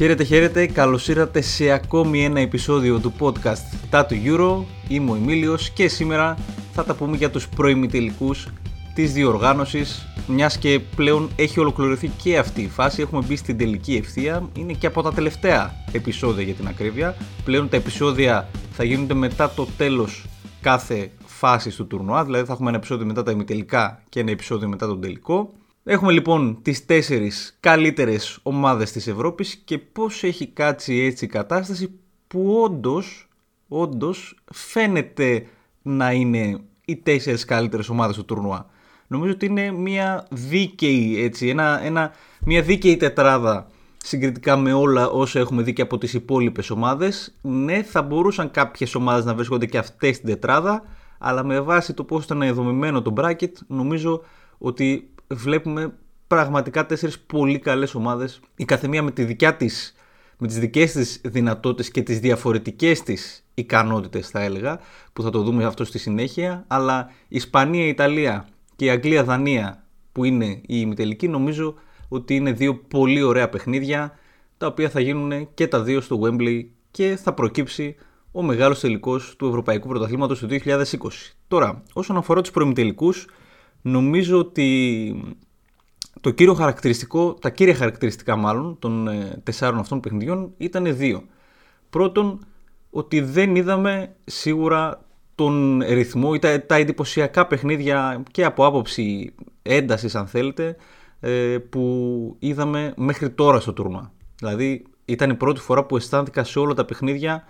Χαίρετε, χαίρετε. Καλώς ήρθατε σε ακόμη ένα επεισόδιο του podcast Τα του Euro. Είμαι ο Εμίλιος και σήμερα θα τα πούμε για τους προημιτελικούς της διοργάνωσης. Μιας και πλέον έχει ολοκληρωθεί και αυτή η φάση. Έχουμε μπει στην τελική ευθεία. Είναι και από τα τελευταία επεισόδια για την ακρίβεια. Πλέον τα επεισόδια θα γίνονται μετά το τέλος κάθε φάσης του τουρνουά. Δηλαδή θα έχουμε ένα επεισόδιο μετά τα ημιτελικά και ένα επεισόδιο μετά τον τελικό. Έχουμε λοιπόν τις τέσσερις καλύτερες ομάδες της Ευρώπης και πώς έχει κάτσει έτσι η κατάσταση που όντως, όντως φαίνεται να είναι οι τέσσερις καλύτερες ομάδες του τουρνουά. Νομίζω ότι είναι μια δίκαιη, έτσι, ένα, ένα, μια δίκαιη τετράδα συγκριτικά με όλα όσα έχουμε δει και από τις υπόλοιπες ομάδες. Ναι, θα μπορούσαν κάποιες ομάδες να βρίσκονται και αυτές στην τετράδα, αλλά με βάση το πώς ήταν δομημένο το bracket, νομίζω ότι βλέπουμε πραγματικά τέσσερις πολύ καλές ομάδες, η καθεμία με, τη δικιά της, με τις δικές της δυνατότητες και τις διαφορετικές της ικανότητες θα έλεγα, που θα το δούμε αυτό στη συνέχεια, αλλά η Ισπανία, η Ιταλία και η Αγγλία, Δανία που είναι η ημιτελική νομίζω ότι είναι δύο πολύ ωραία παιχνίδια τα οποία θα γίνουν και τα δύο στο Wembley και θα προκύψει ο μεγάλος τελικός του Ευρωπαϊκού Πρωταθλήματος του 2020. Τώρα, όσον αφορά τους προημιτελικούς, νομίζω ότι το κύριο χαρακτηριστικό, τα κύρια χαρακτηριστικά μάλλον των ε, τεσσάρων αυτών παιχνιδιών ήταν δύο. Πρώτον, ότι δεν είδαμε σίγουρα τον ρυθμό ή τα, τα εντυπωσιακά παιχνίδια και από άποψη έντασης αν θέλετε ε, που είδαμε μέχρι τώρα στο τουρνουά. Δηλαδή ήταν η πρώτη φορά που αισθάνθηκα σε όλα τα παιχνίδια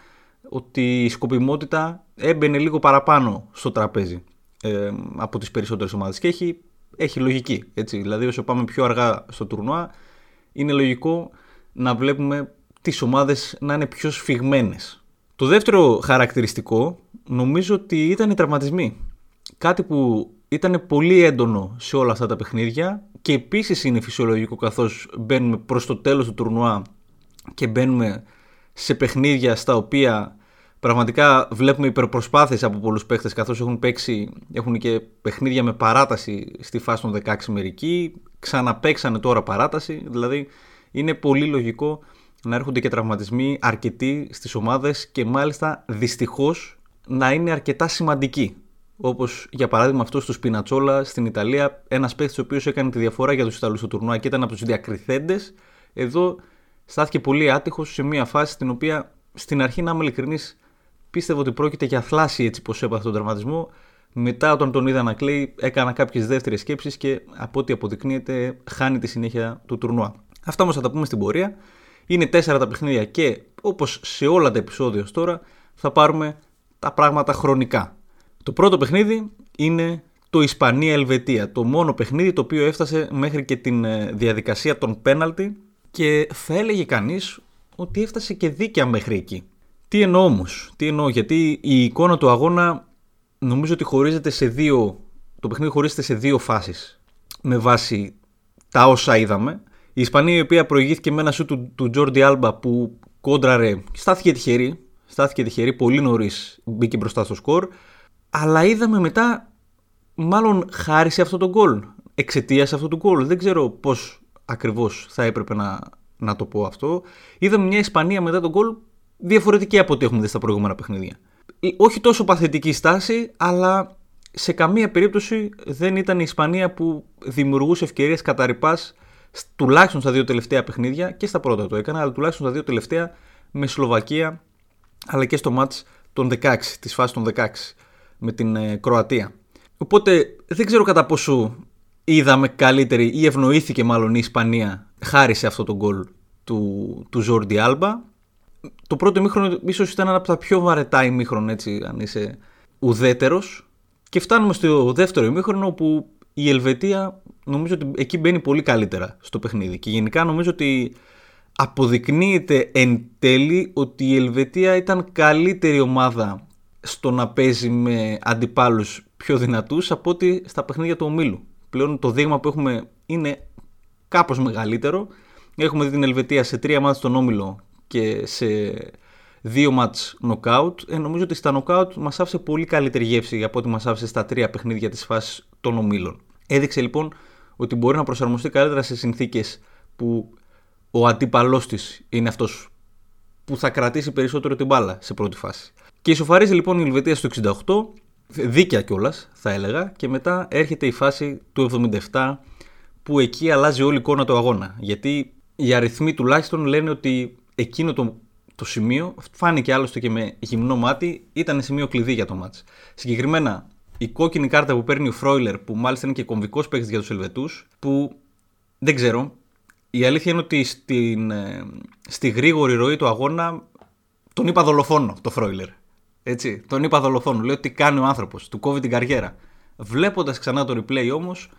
ότι η σκοπιμότητα έμπαινε λίγο παραπάνω στο τραπέζι ε, από τις περισσότερες ομάδες και έχει, έχει λογική. Έτσι. Δηλαδή όσο πάμε πιο αργά στο τουρνουά είναι λογικό να βλέπουμε τις ομάδες να είναι πιο σφιγμένες. Το δεύτερο χαρακτηριστικό νομίζω ότι ήταν οι τραυματισμοί. Κάτι που ήταν πολύ έντονο σε όλα αυτά τα παιχνίδια και επίσης είναι φυσιολογικό καθώς μπαίνουμε προς το τέλος του τουρνουά και μπαίνουμε σε παιχνίδια στα οποία Πραγματικά βλέπουμε υπερπροσπάθειες από πολλούς παίχτες καθώς έχουν παίξει, έχουν και παιχνίδια με παράταση στη φάση των 16 μερικοί, ξαναπαίξανε τώρα παράταση, δηλαδή είναι πολύ λογικό να έρχονται και τραυματισμοί αρκετοί στις ομάδες και μάλιστα δυστυχώς να είναι αρκετά σημαντικοί. Όπως για παράδειγμα αυτό του Σπινατσόλα στην Ιταλία, ένας παίχτη ο οποίος έκανε τη διαφορά για τους Ιταλούς στο τουρνουά και ήταν από τους διακριθέντες. Εδώ στάθηκε πολύ άτυχος σε μια φάση στην οποία στην αρχή, να είμαι ειλικρινής, πίστευα ότι πρόκειται για θλάση έτσι πως έπαθε τον τραυματισμό. Μετά όταν τον είδα να κλαίει έκανα κάποιες δεύτερες σκέψεις και από ό,τι αποδεικνύεται χάνει τη συνέχεια του τουρνουά. Αυτά όμως θα τα πούμε στην πορεία. Είναι τέσσερα τα παιχνίδια και όπως σε όλα τα επεισόδια τώρα θα πάρουμε τα πράγματα χρονικά. Το πρώτο παιχνίδι είναι το Ισπανία-Ελβετία. Το μόνο παιχνίδι το οποίο έφτασε μέχρι και την ε, διαδικασία των πέναλτι και θα έλεγε κανείς ότι έφτασε και δίκαια μέχρι εκεί. Τι εννοώ όμως, τι εννοώ, γιατί η εικόνα του αγώνα νομίζω ότι χωρίζεται σε δύο. Το παιχνίδι χωρίζεται σε δύο φάσεις με βάση τα όσα είδαμε. Η Ισπανία η οποία προηγήθηκε με ένα σου του, του Τζόρντι Άλμπα που κόντραρε, στάθηκε τυχερή, στάθηκε τυχερή, πολύ νωρίς μπήκε μπροστά στο σκορ. Αλλά είδαμε μετά, μάλλον χάρη σε αυτό το γκολ, εξαιτίας αυτού του γκολ. Δεν ξέρω πώς ακριβώς θα έπρεπε να, να το πω αυτό. Είδαμε μια Ισπανία μετά τον γκολ διαφορετική από ό,τι έχουμε δει στα προηγούμενα παιχνίδια. Όχι τόσο παθητική στάση, αλλά σε καμία περίπτωση δεν ήταν η Ισπανία που δημιουργούσε ευκαιρίες κατά ρηπά τουλάχιστον στα δύο τελευταία παιχνίδια και στα πρώτα το έκανα, αλλά τουλάχιστον στα δύο τελευταία με Σλοβακία αλλά και στο μάτς των 16, της φάσης των 16 με την ε, Κροατία. Οπότε δεν ξέρω κατά πόσο είδαμε καλύτερη ή ευνοήθηκε μάλλον η Ισπανία χάρη σε αυτό το γκολ του, του Ζόρντι Άλμπα το πρώτο ημίχρονο ίσως ήταν ένα από τα πιο βαρετά ημίχρονα, έτσι, αν είσαι ουδέτερος. Και φτάνουμε στο δεύτερο ημίχρονο όπου η Ελβετία νομίζω ότι εκεί μπαίνει πολύ καλύτερα στο παιχνίδι. Και γενικά νομίζω ότι αποδεικνύεται εν τέλει ότι η Ελβετία ήταν καλύτερη ομάδα στο να παίζει με αντιπάλους πιο δυνατούς από ότι στα παιχνίδια του ομίλου. Πλέον το δείγμα που έχουμε είναι κάπως μεγαλύτερο. Έχουμε δει την Ελβετία σε τρία μάτια στον όμιλο και σε δύο μάτς knockout. Ε, νομίζω ότι στα knockout μας άφησε πολύ καλύτερη γεύση από ό,τι μας άφησε στα τρία παιχνίδια της φάσης των ομίλων. Έδειξε λοιπόν ότι μπορεί να προσαρμοστεί καλύτερα σε συνθήκες που ο αντίπαλός της είναι αυτός που θα κρατήσει περισσότερο την μπάλα σε πρώτη φάση. Και ισοφαρίζει λοιπόν η Ελβετία στο 68, δίκαια κιόλας θα έλεγα, και μετά έρχεται η φάση του 77 που εκεί αλλάζει όλη η εικόνα του αγώνα. Γιατί οι αριθμοί τουλάχιστον λένε ότι εκείνο το, το σημείο, φάνηκε άλλωστε και με γυμνό μάτι, ήταν σημείο κλειδί για το μάτς. Συγκεκριμένα, η κόκκινη κάρτα που παίρνει ο Φρόιλερ, που μάλιστα είναι και κομβικός παίκτης για τους Ελβετούς, που δεν ξέρω. Η αλήθεια είναι ότι στην, ε, στη γρήγορη ροή του αγώνα τον είπα δολοφόνο το Φρόιλερ. Έτσι, τον είπα δολοφόνο. Λέω τι κάνει ο άνθρωπος, του κόβει την καριέρα. Βλέποντας ξανά το replay όμως,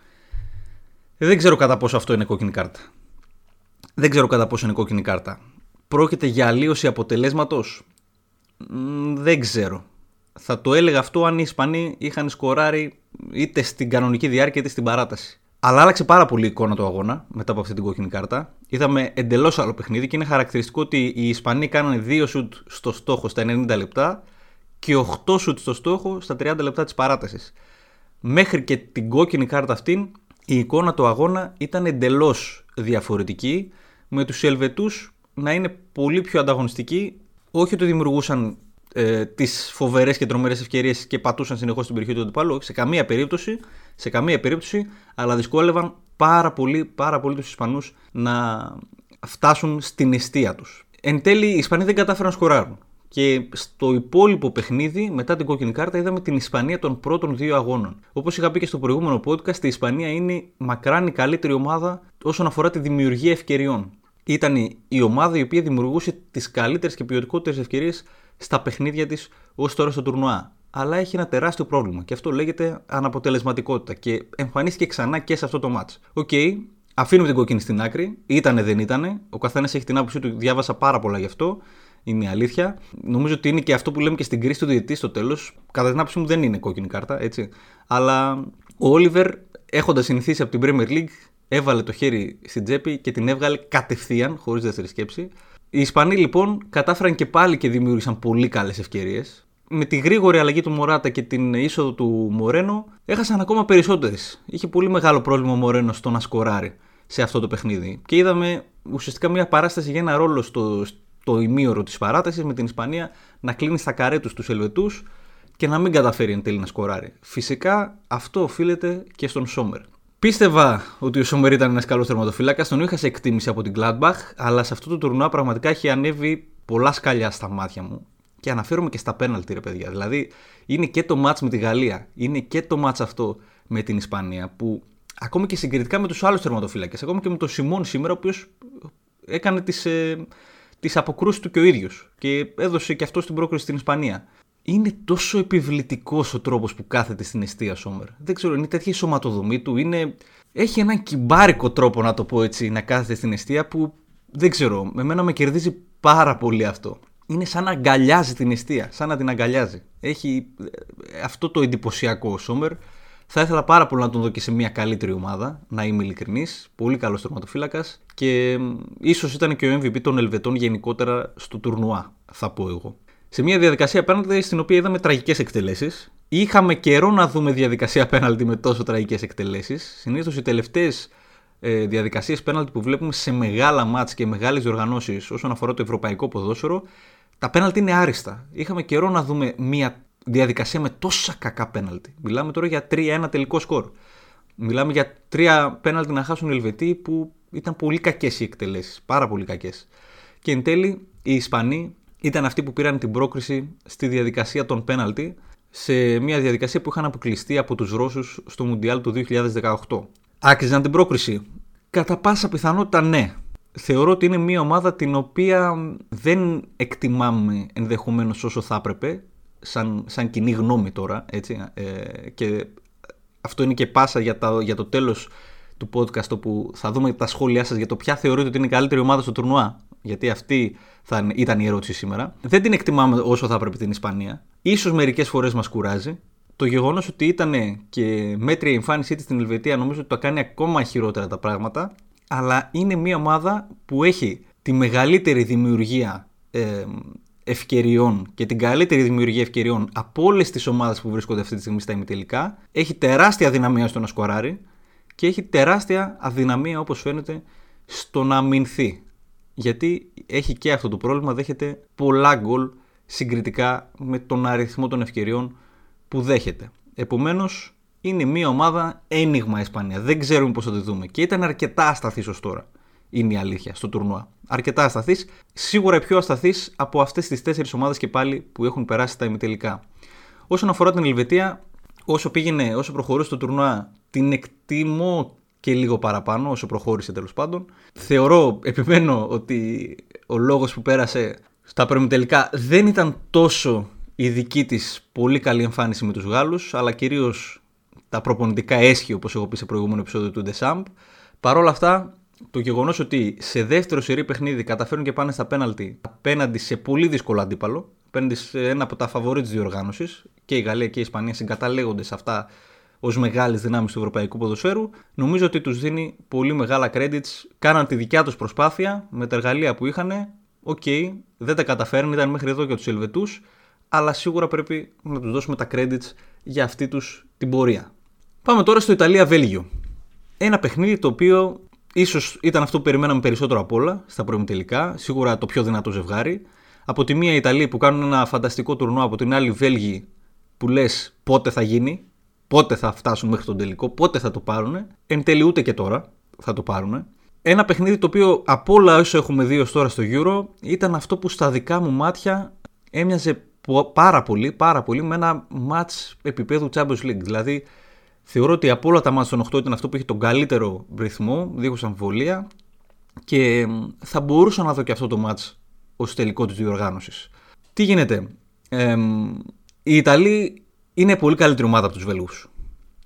δεν ξέρω κατά πόσο αυτό είναι κόκκινη κάρτα. Δεν ξέρω κατά πόσο είναι κόκκινη κάρτα. Πρόκειται για αλλίωση αποτελέσματος; Δεν ξέρω. Θα το έλεγα αυτό αν οι Ισπανοί είχαν σκοράρει είτε στην κανονική διάρκεια είτε στην παράταση. Αλλά άλλαξε πάρα πολύ η εικόνα του αγώνα μετά από αυτή την κόκκινη κάρτα. Είδαμε εντελώς άλλο παιχνίδι και είναι χαρακτηριστικό ότι οι Ισπανοί κάνανε 2 σουτ στο στόχο στα 90 λεπτά και 8 σουτ στο στόχο στα 30 λεπτά της παράτασης. Μέχρι και την κόκκινη κάρτα αυτή η εικόνα του αγώνα ήταν εντελώς διαφορετική με τους Ελβετούς να είναι πολύ πιο ανταγωνιστικοί όχι ότι δημιουργούσαν ε, τις φοβερές και τρομερές ευκαιρίες και πατούσαν συνεχώς την περιοχή του αντιπάλου. Σε καμία περίπτωση, σε καμία περίπτωση, αλλά δυσκόλευαν πάρα πολύ, πάρα πολύ τους Ισπανούς να φτάσουν στην αιστεία τους. Εν τέλει, οι Ισπανοί δεν κατάφεραν να σκοράρουν. Και στο υπόλοιπο παιχνίδι, μετά την κόκκινη κάρτα, είδαμε την Ισπανία των πρώτων δύο αγώνων. Όπως είχα πει και στο προηγούμενο podcast, η Ισπανία είναι μακράν η καλύτερη ομάδα όσον αφορά τη δημιουργία ευκαιριών. Ήταν η ομάδα η οποία δημιουργούσε τις καλύτερες και ποιοτικότερες ευκαιρίες στα παιχνίδια της ως τώρα στο τουρνουά. Αλλά έχει ένα τεράστιο πρόβλημα και αυτό λέγεται αναποτελεσματικότητα και εμφανίστηκε ξανά και σε αυτό το ματς. OK, okay, αφήνουμε την κόκκινη στην άκρη. Ήτανε, δεν ήτανε. Ο καθένας έχει την άποψή του. Διάβασα πάρα πολλά γι' αυτό. Είναι η αλήθεια. Νομίζω ότι είναι και αυτό που λέμε και στην κρίση του διαιτητή στο τέλος. Κατά την άποψή μου δεν είναι κόκκινη κάρτα, έτσι. Αλλά ο Όλιβερ, έχοντας συνηθίσει από την Premier League, έβαλε το χέρι στην τσέπη και την έβγαλε κατευθείαν, χωρίς δεύτερη σκέψη. Οι Ισπανοί λοιπόν κατάφεραν και πάλι και δημιούργησαν πολύ καλές ευκαιρίες. Με τη γρήγορη αλλαγή του Μωράτα και την είσοδο του Μορένο έχασαν ακόμα περισσότερες. Είχε πολύ μεγάλο πρόβλημα ο Μορένο στο να σκοράρει σε αυτό το παιχνίδι. Και είδαμε ουσιαστικά μια παράσταση για ένα ρόλο στο, στο ημίωρο της παράτασης με την Ισπανία να κλείνει στα καρέ του τους Ελβετούς και να μην καταφέρει εν τέλει να σκοράρει. Φυσικά αυτό οφείλεται και στον Σόμερ. Πίστευα ότι ο Σόμερ ήταν ένας καλός τερματοφύλακας, τον είχα σε εκτίμηση από την Gladbach, αλλά σε αυτό το τουρνουά πραγματικά έχει ανέβει πολλά σκαλιά στα μάτια μου. Και αναφέρομαι και στα πέναλτι, ρε παιδιά. Δηλαδή, είναι και το μάτς με τη Γαλλία, είναι και το μάτς αυτό με την Ισπανία, που ακόμη και συγκριτικά με τους άλλους τερματοφύλακες, ακόμη και με τον Σιμών σήμερα, ο οποίος έκανε τις ε, τις αποκρούσεις του και ο ίδιος και έδωσε και αυτό την πρόκριση στην Ισπανία είναι τόσο επιβλητικός ο τρόπος που κάθεται στην αιστεία Σόμερ. Δεν ξέρω, είναι τέτοια η σωματοδομή του. Είναι... Έχει έναν κυμπάρικο τρόπο, να το πω έτσι, να κάθεται στην αιστεία που δεν ξέρω. Με μένα με κερδίζει πάρα πολύ αυτό. Είναι σαν να αγκαλιάζει την αιστεία, σαν να την αγκαλιάζει. Έχει ε, αυτό το εντυπωσιακό ο Σόμερ. Θα ήθελα πάρα πολύ να τον δω και σε μια καλύτερη ομάδα, να είμαι ειλικρινής. Πολύ καλός τερματοφύλακας και ίσως ήταν και ο MVP των Ελβετών γενικότερα στο τουρνουά, θα πω εγώ σε μια διαδικασία απέναντι στην οποία είδαμε τραγικές εκτελέσεις. Είχαμε καιρό να δούμε διαδικασία απέναντι με τόσο τραγικές εκτελέσεις. Συνήθως οι τελευταίες ε, διαδικασίες πέναλτι που βλέπουμε σε μεγάλα μάτς και μεγάλες διοργανώσεις όσον αφορά το ευρωπαϊκό ποδόσφαιρο, τα πέναλτι είναι άριστα. Είχαμε καιρό να δούμε μια διαδικασία με τόσα κακά πέναλτι. Μιλάμε τώρα για 3-1 τελικό σκορ. Μιλάμε για τρία πέναλτι να χάσουν οι Ελβετοί που ήταν πολύ κακές οι εκτελέσεις. Πάρα πολύ κακές. Και εν τέλει οι Ισπανοί ήταν αυτοί που πήραν την πρόκριση στη διαδικασία των πέναλτι σε μια διαδικασία που είχαν αποκλειστεί από τους Ρώσους στο Μουντιάλ του 2018. Άκριζαν την πρόκριση. Κατά πάσα πιθανότητα ναι. Θεωρώ ότι είναι μια ομάδα την οποία δεν εκτιμάμε ενδεχομένως όσο θα έπρεπε, σαν, σαν κοινή γνώμη τώρα, έτσι, ε, και αυτό είναι και πάσα για, τα, για το τέλος του podcast όπου θα δούμε τα σχόλιά σας για το ποια θεωρείτε ότι είναι η καλύτερη ομάδα στο τουρνουά γιατί αυτή θα ήταν η ερώτηση σήμερα. Δεν την εκτιμάμε όσο θα έπρεπε την Ισπανία. Ίσως μερικές φορές μας κουράζει. Το γεγονός ότι ήταν και μέτρια η εμφάνισή της στην Ελβετία νομίζω ότι το κάνει ακόμα χειρότερα τα πράγματα. Αλλά είναι μια ομάδα που έχει τη μεγαλύτερη δημιουργία ε, ευκαιριών και την καλύτερη δημιουργία ευκαιριών από όλες τις ομάδες που βρίσκονται αυτή τη στιγμή στα ημιτελικά. Έχει τεράστια αδυναμία στο να σκοράρει και έχει τεράστια αδυναμία όπως φαίνεται στο να αμυνθεί γιατί έχει και αυτό το πρόβλημα, δέχεται πολλά γκολ συγκριτικά με τον αριθμό των ευκαιριών που δέχεται. Επομένως, είναι μια ομάδα ένιγμα η Ισπανία. Δεν ξέρουμε πώς θα τη δούμε. Και ήταν αρκετά ασταθής ως τώρα. Είναι η αλήθεια στο τουρνουά. Αρκετά ασταθής. Σίγουρα η πιο ασταθής από αυτές τις τέσσερις ομάδες και πάλι που έχουν περάσει τα ημιτελικά. Όσον αφορά την Ελβετία, όσο πήγαινε, όσο προχωρούσε το τουρνουά, την εκτιμώ και λίγο παραπάνω, όσο προχώρησε τέλος πάντων. Θεωρώ, επιμένω, ότι ο λόγος που πέρασε στα προημιτελικά δεν ήταν τόσο η δική της πολύ καλή εμφάνιση με τους Γάλλους, αλλά κυρίως τα προπονητικά έσχη, όπως έχω πει σε προηγούμενο επεισόδιο του Ντεσάμπ. Παρ' όλα αυτά, το γεγονός ότι σε δεύτερο σερί παιχνίδι καταφέρουν και πάνε στα πέναλτι απέναντι σε πολύ δύσκολο αντίπαλο, απέναντι σε ένα από τα φαβορή της διοργάνωσης, και η Γαλλία και η Ισπανία συγκαταλέγονται σε αυτά ως μεγάλες δυνάμεις του ευρωπαϊκού ποδοσφαίρου, νομίζω ότι τους δίνει πολύ μεγάλα credits. Κάναν τη δικιά τους προσπάθεια με τα εργαλεία που είχαν. OK, okay, δεν τα καταφέρνουν, ήταν μέχρι εδώ για τους Ελβετούς, αλλά σίγουρα πρέπει να τους δώσουμε τα credits για αυτή τους την πορεία. Πάμε τώρα στο Ιταλία-Βέλγιο. Ένα παιχνίδι το οποίο ίσως ήταν αυτό που περιμέναμε περισσότερο από όλα στα πρώιμη τελικά. Σίγουρα το πιο δυνατό ζευγάρι. Από τη μία Ιταλοί που κάνουν ένα φανταστικό τουρνό, από την άλλη Βέλγοι που λες πότε θα γίνει, πότε θα φτάσουν μέχρι τον τελικό, πότε θα το πάρουν. Εν τέλει ούτε και τώρα θα το πάρουν. Ένα παιχνίδι το οποίο από όλα όσο έχουμε δει ως τώρα στο Euro ήταν αυτό που στα δικά μου μάτια έμοιαζε πάρα πολύ, πάρα πολύ με ένα match επίπεδου Champions League. Δηλαδή θεωρώ ότι από όλα τα μάτια των 8 ήταν αυτό που είχε τον καλύτερο ρυθμό, δίχως αμφιβολία και θα μπορούσα να δω και αυτό το match ως τελικό της διοργάνωσης. Τι γίνεται, ε, οι Ιταλοί είναι πολύ καλύτερη ομάδα από τους Βέλγου.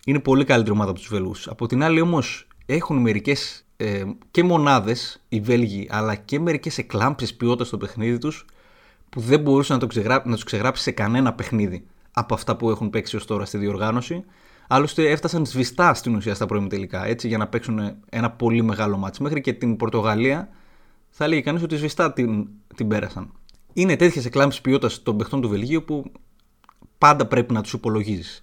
Είναι πολύ καλύτερη ομάδα από τους Βέλγου. Από την άλλη όμως έχουν μερικές ε, και μονάδες οι Βέλγοι, αλλά και μερικές εκλάμψεις ποιότητας στο παιχνίδι τους που δεν μπορούσε να, το ξεγρά... να τους ξεγράψει σε κανένα παιχνίδι από αυτά που έχουν παίξει ως τώρα στη διοργάνωση. Άλλωστε έφτασαν σβηστά στην ουσία στα πρώιμη τελικά έτσι, για να παίξουν ένα πολύ μεγάλο μάτσο. Μέχρι και την Πορτογαλία θα έλεγε κανείς ότι σβηστά την, την πέρασαν. Είναι τέτοιες εκλάμψεις ποιότητας των παιχτών του Βελγίου που πάντα πρέπει να τους υπολογίζεις.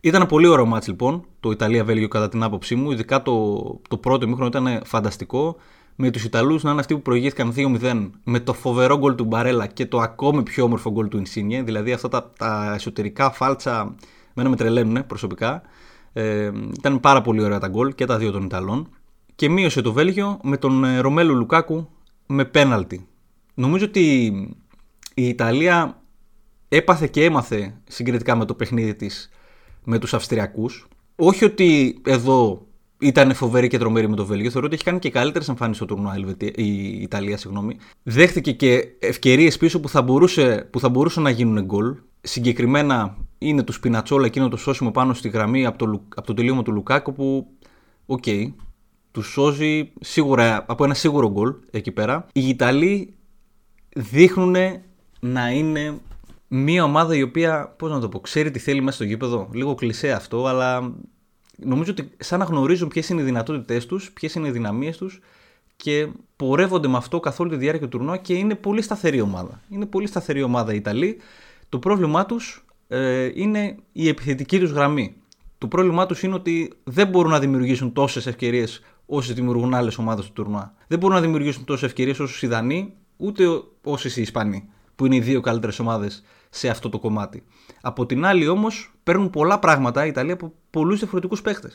Ήταν ένα πολύ ωραίο μάτς λοιπόν, το Ιταλία-Βέλγιο κατά την άποψή μου. Ειδικά το, το πρώτο ημίχρονο ήταν φανταστικό. Με τους Ιταλούς να είναι αυτοί που προηγήθηκαν 2-0 με το φοβερό γκολ του Μπαρέλα και το ακόμη πιο όμορφο γκολ του Ινσίνιε. Δηλαδή αυτά τα, τα εσωτερικά φάλτσα μένα με τρελαίνουν προσωπικά. Ε, ήταν πάρα πολύ ωραία τα γκολ και τα δύο των Ιταλών. Και μείωσε το Βέλγιο με τον ε, Ρωμέλου Λουκάκου με πέναλτι. Νομίζω ότι η Ιταλία έπαθε και έμαθε συγκριτικά με το παιχνίδι της με τους Αυστριακούς. Όχι ότι εδώ ήταν φοβερή και τρομερή με το Βέλγιο. Θεωρώ ότι έχει κάνει και καλύτερες εμφανίσεις στο τουρνουά η Ιταλία. Συγγνώμη. Δέχτηκε και ευκαιρίες πίσω που θα, μπορούσε, που θα μπορούσαν να γίνουν γκολ. Συγκεκριμένα είναι τους Σπινατσόλα εκείνο το σώσιμο πάνω στη γραμμή από το, από το τελείωμα του Λουκάκο που, OK, okay, τους σώζει σίγουρα από ένα σίγουρο γκολ εκεί πέρα. Οι Ιταλοί δείχνουν να είναι μια ομάδα η οποία, πώς να το πω, ξέρει τι θέλει μέσα στο γήπεδο. Λίγο κλεισέ αυτό, αλλά νομίζω ότι σαν να γνωρίζουν ποιες είναι οι δυνατότητές τους, ποιες είναι οι δυναμίες τους και πορεύονται με αυτό καθ' όλη τη διάρκεια του τουρνουά και είναι πολύ σταθερή ομάδα. Είναι πολύ σταθερή ομάδα οι Ιταλοί. Το πρόβλημά τους ε, είναι η επιθετική τους γραμμή. Το πρόβλημά τους είναι ότι δεν μπορούν να δημιουργήσουν τόσες ευκαιρίες όσε δημιουργούν άλλες ομάδες του τουρνουά. Δεν μπορούν να δημιουργήσουν τόσες ευκαιρίες όσο οι Δανείοι, ούτε όσε οι Ισπανοί, που είναι οι δύο καλύτερες ομάδες σε αυτό το κομμάτι. Από την άλλη όμως παίρνουν πολλά πράγματα η Ιταλία από πολλούς διαφορετικούς παίχτε.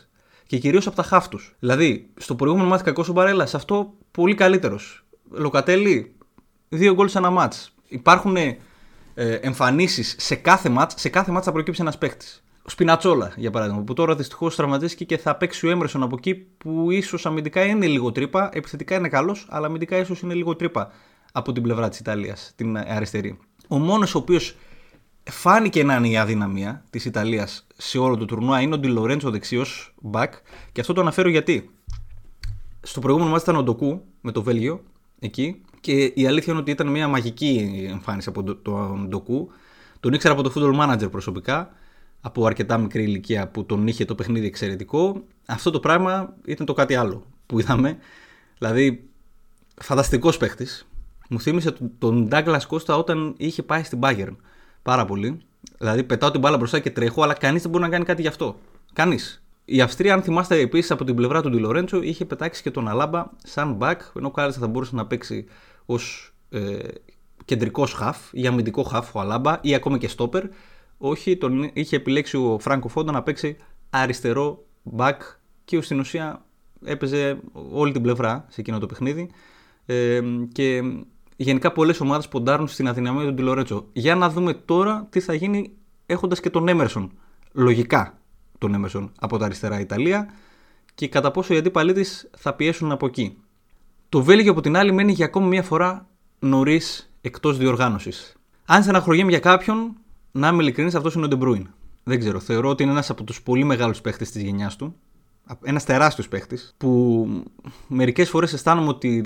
Και κυρίως από τα χάφ τους. Δηλαδή, στο προηγούμενο μάτι κακό ο Μπαρέλα, σε αυτό πολύ καλύτερος. Λοκατέλη, δύο γκολ σε ένα μάτς. Υπάρχουν ε, εμφανίσεις σε κάθε μάτς, σε κάθε μάτς θα προκύψει ένας παίχτη. Ο Σπινατσόλα, για παράδειγμα, που τώρα δυστυχώς τραυματίστηκε και θα παίξει ο Έμπρεσον από εκεί που ίσως αμυντικά είναι λίγο τρύπα, επιθετικά είναι καλός, αλλά αμυντικά ίσως είναι λίγο τρύπα από την πλευρά της Ιταλίας, την αριστερή. Ο μόνος ο οποίος φάνηκε να είναι η αδυναμία της Ιταλίας σε όλο το τουρνουά είναι ο Ντιλορέντσο δεξιός μπακ. Και αυτό το αναφέρω γιατί στο προηγούμενο μάτι ήταν ο Ντοκού με το Βέλγιο εκεί. Και η αλήθεια είναι ότι ήταν μια μαγική εμφάνιση από τον Ντοκού. Τον ήξερα από το Football Manager προσωπικά, από αρκετά μικρή ηλικία που τον είχε το παιχνίδι εξαιρετικό. Αυτό το πράγμα ήταν το κάτι άλλο που είδαμε. Δηλαδή, φανταστικός παίχτης. Μου θύμισε τον Douglas Costa όταν είχε πάει στην Bayern πάρα πολύ. Δηλαδή, πετάω την μπάλα μπροστά και τρέχω, αλλά κανείς δεν μπορεί να κάνει κάτι γι' αυτό. Κανείς. Η Αυστρία, αν θυμάστε επίσης από την πλευρά του Ντιλορέντσο, είχε πετάξει και τον Αλάμπα σαν back, ενώ κάλεσα θα μπορούσε να παίξει ως ε, κεντρικό χαφ ή αμυντικό χαφ ο Αλάμπα ή ακόμα και στόπερ. Όχι, τον είχε επιλέξει ο Φράγκο Φόντα να παίξει αριστερό back και στην ουσία έπαιζε όλη την πλευρά σε εκείνο το παιχνίδι. Ε, και γενικά πολλές ομάδες ποντάρουν στην αδυναμία του Ντιλορέτσο. Για να δούμε τώρα τι θα γίνει έχοντας και τον Έμερσον. Λογικά τον Έμερσον από τα αριστερά Ιταλία και κατά πόσο οι αντίπαλοι της θα πιέσουν από εκεί. Το Βέλγιο από την άλλη μένει για ακόμη μια φορά νωρίς εκτός διοργάνωσης. Αν στεναχωριέμαι για κάποιον, να είμαι ειλικρινής, αυτός είναι ο Ντεμπρούιν. Δεν ξέρω, θεωρώ ότι είναι ένας από τους πολύ μεγάλους παίχτες της γενιάς του. Ένας τεράστιος παίχτης που μερικές φορές αισθάνομαι ότι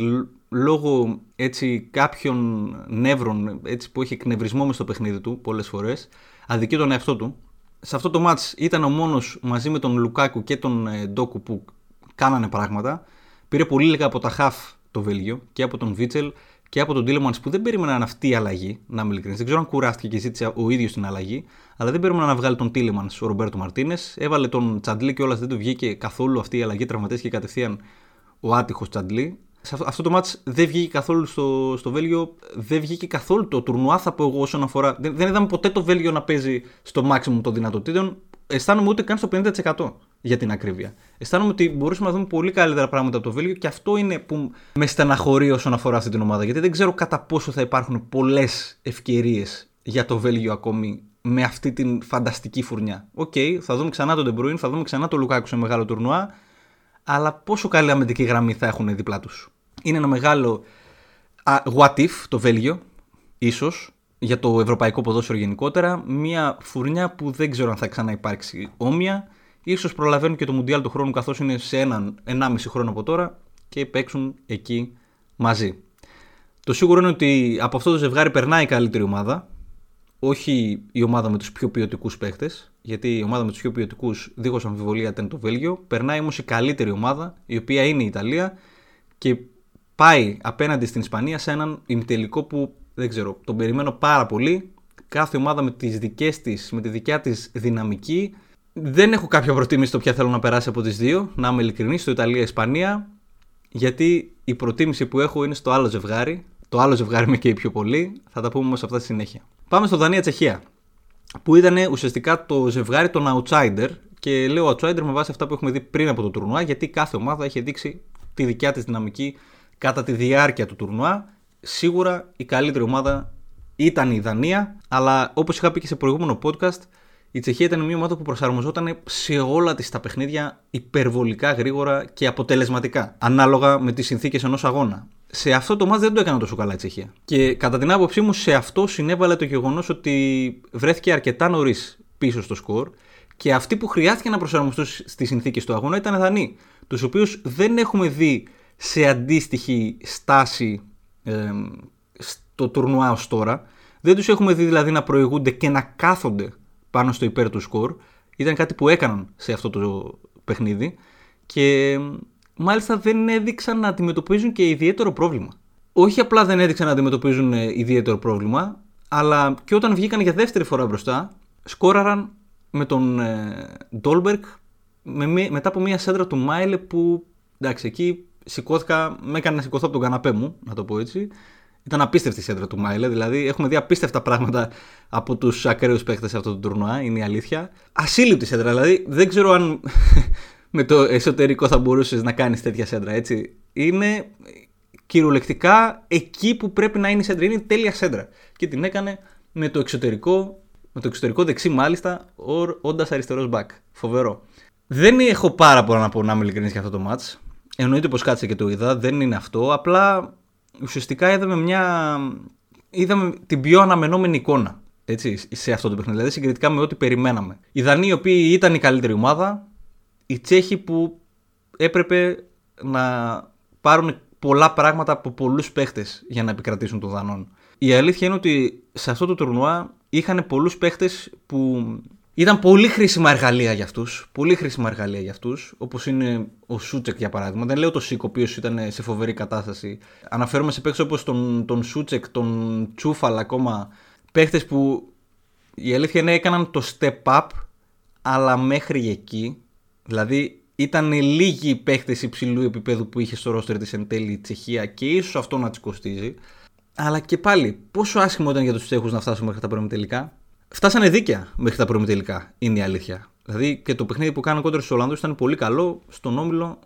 λόγω έτσι κάποιων νεύρων έτσι, που έχει εκνευρισμό μες στο παιχνίδι του πολλές φορές, αδικεί τον εαυτό του. Σε αυτό το ματς ήταν ο μόνος μαζί με τον Λουκάκου και τον ε, Ντόκου που κάνανε πράγματα. Πήρε πολύ λίγα από τα χαφ το Βέλγιο και από τον Βίτσελ και από τον Τίλεμανς που δεν περίμενα αυτή η αλλαγή. Να είμαι ειλικρινής. Δεν ξέρω αν κουράστηκε και ζήτησε ο ίδιος την αλλαγή. Αλλά δεν περίμενα να βγάλει τον Τίλεμανς ο Ρομπέρτο Μαρτίνες. Έβαλε τον Τσαντλή κιόλας δεν του βγήκε καθόλου αυτή η αλλαγή. Τραυματίστηκε κατευθείαν ο άτυχος Τσαντλή. Αυτό το ματς δεν βγήκε καθόλου στο, στο Βέλγιο, δεν βγήκε καθόλου το τουρνουά θα πω εγώ όσον αφορά. Δεν, δεν είδαμε ποτέ το Βέλγιο να παίζει στο maximum των δυνατοτήτων. Αισθάνομαι ούτε καν στο 50% για την ακρίβεια. Αισθάνομαι ότι μπορούσαμε να δούμε πολύ καλύτερα πράγματα από το Βέλγιο και αυτό είναι που με στεναχωρεί όσον αφορά αυτή την ομάδα. Γιατί δεν ξέρω κατά πόσο θα υπάρχουν πολλές ευκαιρίες για το Βέλγιο ακόμη με αυτή την φανταστική φουρνιά. OK, okay, θα δούμε ξανά τον Ντεμπρούιν, θα δούμε ξανά τον Λουκάκου σε μεγάλο τουρνουά. Αλλά πόσο καλή αμυντική γραμμή θα έχουν δίπλα τους. Είναι ένα μεγάλο what if το Βέλγιο, ίσως, για το ευρωπαϊκό ποδόσφαιρο γενικότερα. Μια φουρνιά που δεν ξέρω αν θα ξαναυπάρξει όμοια. Ίσως προλαβαίνουν και το Μουντιάλ του χρόνου καθώς είναι σε έναν, ενάμιση χρόνο από τώρα και παίξουν εκεί μαζί. Το σίγουρο είναι ότι από αυτό το ζευγάρι περνάει η καλύτερη ομάδα. Όχι η ομάδα με τους πιο ποιοτικούς παίχτες, γιατί η ομάδα με τους πιο ποιοτικούς δίχως αμφιβολία ήταν το Βέλγιο. Περνάει όμως η καλύτερη ομάδα, η οποία είναι η Ιταλία, και πάει απέναντι στην Ισπανία σε έναν ημιτελικό που δεν ξέρω, τον περιμένω πάρα πολύ. Κάθε ομάδα με, τις δικές της, με τη δικιά της δυναμική δεν έχω κάποια προτίμηση στο ποια θέλω να περάσει από τις δύο. Να είμαι ειλικρινής, στο Ιταλία-Ισπανία. Γιατί η προτίμηση που έχω είναι στο άλλο ζευγάρι. Το άλλο ζευγάρι με καίει πιο πολύ. Θα τα πούμε όμως αυτά στη συνέχεια. Πάμε στο Δανία-Τσεχία. Που ήταν ουσιαστικά το ζευγάρι των outsider. Και λέω outsider με βάση αυτά που έχουμε δει πριν από το τουρνουά. Γιατί κάθε ομάδα έχει δείξει τη δικιά της δυναμική κατά τη διάρκεια του τουρνουά. Σίγουρα η καλύτερη ομάδα ήταν η Δανία. Αλλά όπως είχα πει και σε προηγούμενο podcast, η Τσεχία ήταν μια ομάδα που προσαρμοζόταν σε όλα της τα παιχνίδια υπερβολικά γρήγορα και αποτελεσματικά, ανάλογα με τις συνθήκες ενός αγώνα. Σε αυτό το μάτι δεν το έκανε τόσο καλά η Τσεχία. Και κατά την άποψή μου, σε αυτό συνέβαλε το γεγονός ότι βρέθηκε αρκετά νωρίς πίσω στο σκορ και αυτοί που χρειάστηκε να προσαρμοστούν στις συνθήκες του αγώνα ήταν Δανείοι, τους οποίους δεν έχουμε δει σε αντίστοιχη στάση ε, στο τουρνουά ως τώρα. Δεν τους έχουμε δει δηλαδή να προηγούνται και να κάθονται πάνω στο υπέρ του σκορ. Ήταν κάτι που έκαναν σε αυτό το παιχνίδι και μάλιστα δεν έδειξαν να αντιμετωπίζουν και ιδιαίτερο πρόβλημα. Όχι απλά δεν έδειξαν να αντιμετωπίζουν ε, ιδιαίτερο πρόβλημα, αλλά και όταν βγήκαν για δεύτερη φορά μπροστά, σκόραραν με τον Ντόλμπερκ με, μετά από μια σέντρα του Μάιλε που εντάξει εκεί σηκώθηκα, με έκανε να σηκωθώ από τον καναπέ μου, να το πω έτσι, ήταν απίστευτη η σέντρα του Μάιλε. Δηλαδή, έχουμε δει απίστευτα πράγματα από τους ακραίους παίχτε σε αυτό το τουρνουά. Είναι η αλήθεια. Ασύλληπτη σέντρα. Δηλαδή, δεν ξέρω αν με το εσωτερικό θα μπορούσες να κάνεις τέτοια σέντρα. Έτσι. Είναι κυριολεκτικά εκεί που πρέπει να είναι η σέντρα. Είναι η τέλεια σέντρα. Και την έκανε με το εξωτερικό, με το εξωτερικό δεξί μάλιστα, όντας αριστερός μπακ. Φοβερό. Δεν έχω πάρα πολλά να πω να είμαι ειλικρινής για αυτό το match. Εννοείται πως κάτσε και το είδα, δεν είναι αυτό. Απλά ουσιαστικά είδαμε μια. είδαμε την πιο αναμενόμενη εικόνα έτσι, σε αυτό το παιχνίδι. Δηλαδή συγκριτικά με ό,τι περιμέναμε. Οι Δανείοι, οι οποίοι ήταν η καλύτερη ομάδα, οι Τσέχοι που έπρεπε να πάρουν πολλά πράγματα από πολλούς παίχτες για να επικρατήσουν των Δανών. Η αλήθεια είναι ότι σε αυτό το τουρνουά είχαν πολλούς παίχτες που ήταν πολύ χρήσιμα εργαλεία για αυτούς. Πολύ χρήσιμα εργαλεία για αυτούς. Όπως είναι ο Σούτσεκ για παράδειγμα. Δεν λέω το Σίκ, ο οποίος ήταν σε φοβερή κατάσταση. Αναφέρομαι σε παίχτε όπως τον, τον Σούτσεκ, τον Τσούφαλ ακόμα. Παίχτε που η αλήθεια είναι έκαναν το step up, αλλά μέχρι εκεί. Δηλαδή ήταν λίγοι οι παίχτε υψηλού επίπεδου που είχε στο ρόστερ της εν τέλει η Τσεχία και ίσως αυτό να τη κοστίζει. Αλλά και πάλι, πόσο άσχημο ήταν για τους Τσέχους να φτάσουν μέχρι τα πρώιμη τελικά; Φτάσανε δίκαια μέχρι τα πρώιμη τελικά, είναι η αλήθεια. Δηλαδή και το παιχνίδι που κάνανε κόντρα στους Ολλανδούς ήταν πολύ καλό. Στον όμιλο,